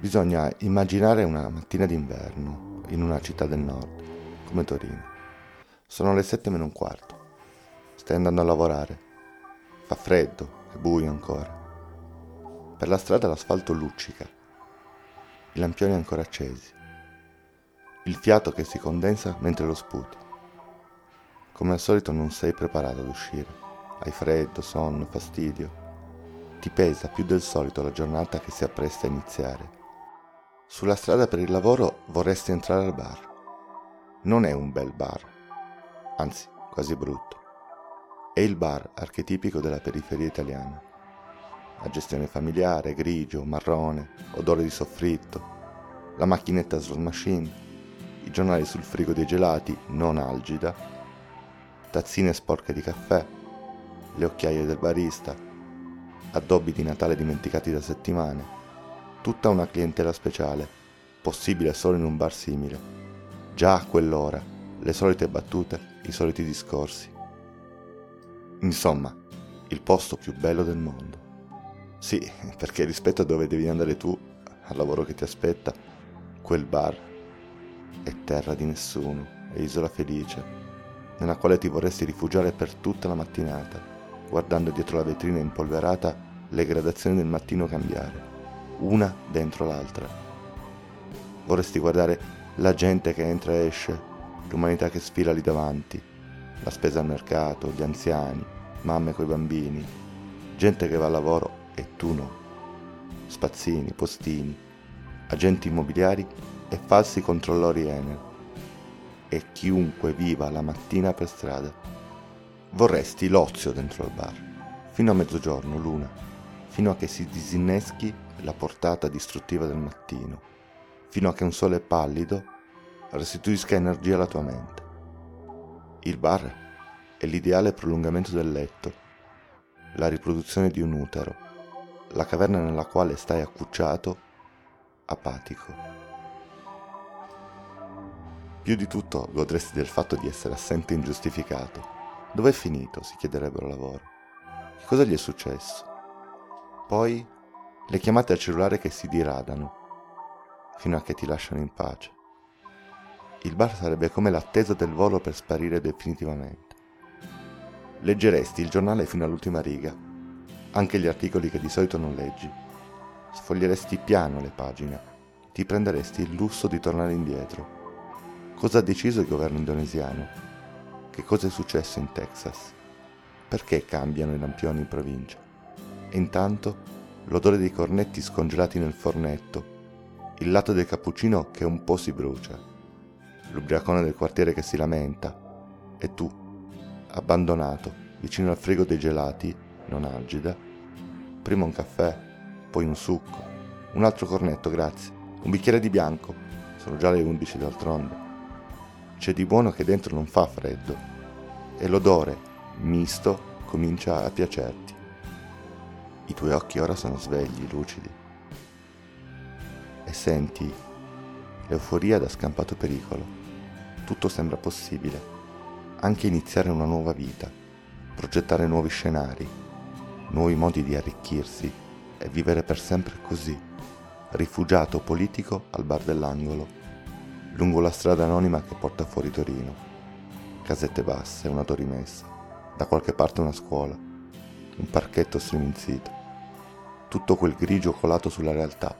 Bisogna immaginare una mattina d'inverno in una città del nord, come Torino. Sono le sette meno un quarto. Stai andando a lavorare. Fa freddo, è buio ancora. Per la strada l'asfalto luccica. I lampioni ancora accesi. Il fiato che si condensa mentre lo sputi. Come al solito non sei preparato ad uscire. Hai freddo, sonno, fastidio. Ti pesa più del solito la giornata che si appresta a iniziare sulla strada per il lavoro vorresti entrare al bar. Non è un bel bar, anzi quasi brutto. È il bar archetipico della periferia italiana. La gestione familiare, grigio, marrone, odore di soffritto, la macchinetta slot machine, i giornali sul frigo dei gelati, non algida, tazzine sporche di caffè, le occhiaie del barista, addobbi di Natale dimenticati da settimane, tutta una clientela speciale, possibile solo in un bar simile. Già a quell'ora, le solite battute, i soliti discorsi. Insomma, il posto più bello del mondo. Sì, perché rispetto a dove devi andare tu, al lavoro che ti aspetta, quel bar è terra di nessuno, è isola felice, nella quale ti vorresti rifugiare per tutta la mattinata, guardando dietro la vetrina impolverata le gradazioni del mattino cambiare una dentro l'altra. Vorresti guardare la gente che entra e esce, l'umanità che sfila lì davanti, la spesa al mercato, gli anziani, mamme coi bambini, gente che va al lavoro e tu no. Spazzini, postini, agenti immobiliari e falsi controllori Enel. E chiunque viva la mattina per strada. Vorresti l'ozio dentro il bar, fino a mezzogiorno, l'una, fino a che si disinneschi la portata distruttiva del mattino, fino a che un sole pallido restituisca energia alla tua mente. Il bar è l'ideale prolungamento del letto, la riproduzione di un utero, la caverna nella quale stai accucciato, apatico. Più di tutto godresti del fatto di essere assente ingiustificato. Dov'è finito? si chiederebbero lavoro. Che cosa gli è successo? Poi le chiamate al cellulare che si diradano, fino a che ti lasciano in pace. Il bar sarebbe come l'attesa del volo per sparire definitivamente. Leggeresti il giornale fino all'ultima riga, anche gli articoli che di solito non leggi. Sfoglieresti piano le pagine, ti prenderesti il lusso di tornare indietro. Cosa ha deciso il governo indonesiano? Che cosa è successo in Texas? Perché cambiano i lampioni in provincia? E intanto l'odore dei cornetti scongelati nel fornetto, il lato del cappuccino che un po' si brucia, l'ubriacone del quartiere che si lamenta, e tu, abbandonato, vicino al frigo dei gelati, non algida, prima un caffè, poi un succo, un altro cornetto, grazie, un bicchiere di bianco, sono già le undici d'altronde. C'è di buono che dentro non fa freddo, e l'odore, misto, comincia a piacerti. I tuoi occhi ora sono svegli, lucidi. E senti l'euforia da scampato pericolo. Tutto sembra possibile. Anche iniziare una nuova vita, progettare nuovi scenari, nuovi modi di arricchirsi e vivere per sempre così, rifugiato politico al bar dell'angolo, lungo la strada anonima che porta fuori Torino. Casette basse, una torimessa, da qualche parte una scuola, un parchetto striminzito tutto quel grigio colato sulla realtà,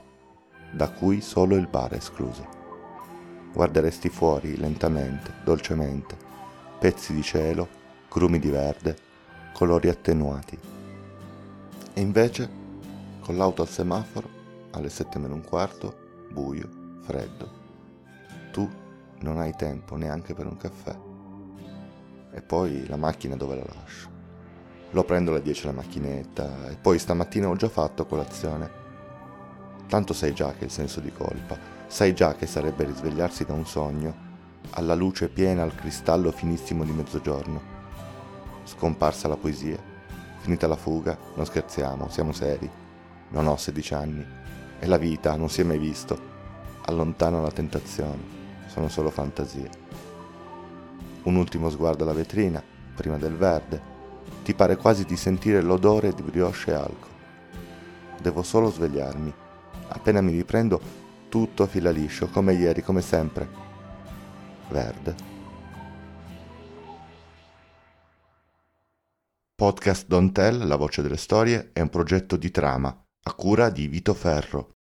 da cui solo il bar è escluso. Guarderesti fuori lentamente, dolcemente, pezzi di cielo, grumi di verde, colori attenuati. E invece, con l'auto al semaforo, alle sette meno un quarto, buio, freddo. Tu non hai tempo neanche per un caffè. E poi la macchina dove la lascio? Lo prendo alle 10 la macchinetta e poi stamattina ho già fatto colazione. Tanto sai già che il senso di colpa, sai già che sarebbe risvegliarsi da un sogno alla luce piena al cristallo finissimo di mezzogiorno. Scomparsa la poesia, finita la fuga, non scherziamo, siamo seri. Non ho 16 anni e la vita non si è mai visto. Allontano la tentazione, sono solo fantasie. Un ultimo sguardo alla vetrina, prima del verde. Ti pare quasi di sentire l'odore di brioche e alcol. Devo solo svegliarmi. Appena mi riprendo, tutto fila liscio, come ieri, come sempre verde. Podcast Don't Tell, la voce delle storie, è un progetto di trama a cura di Vito Ferro.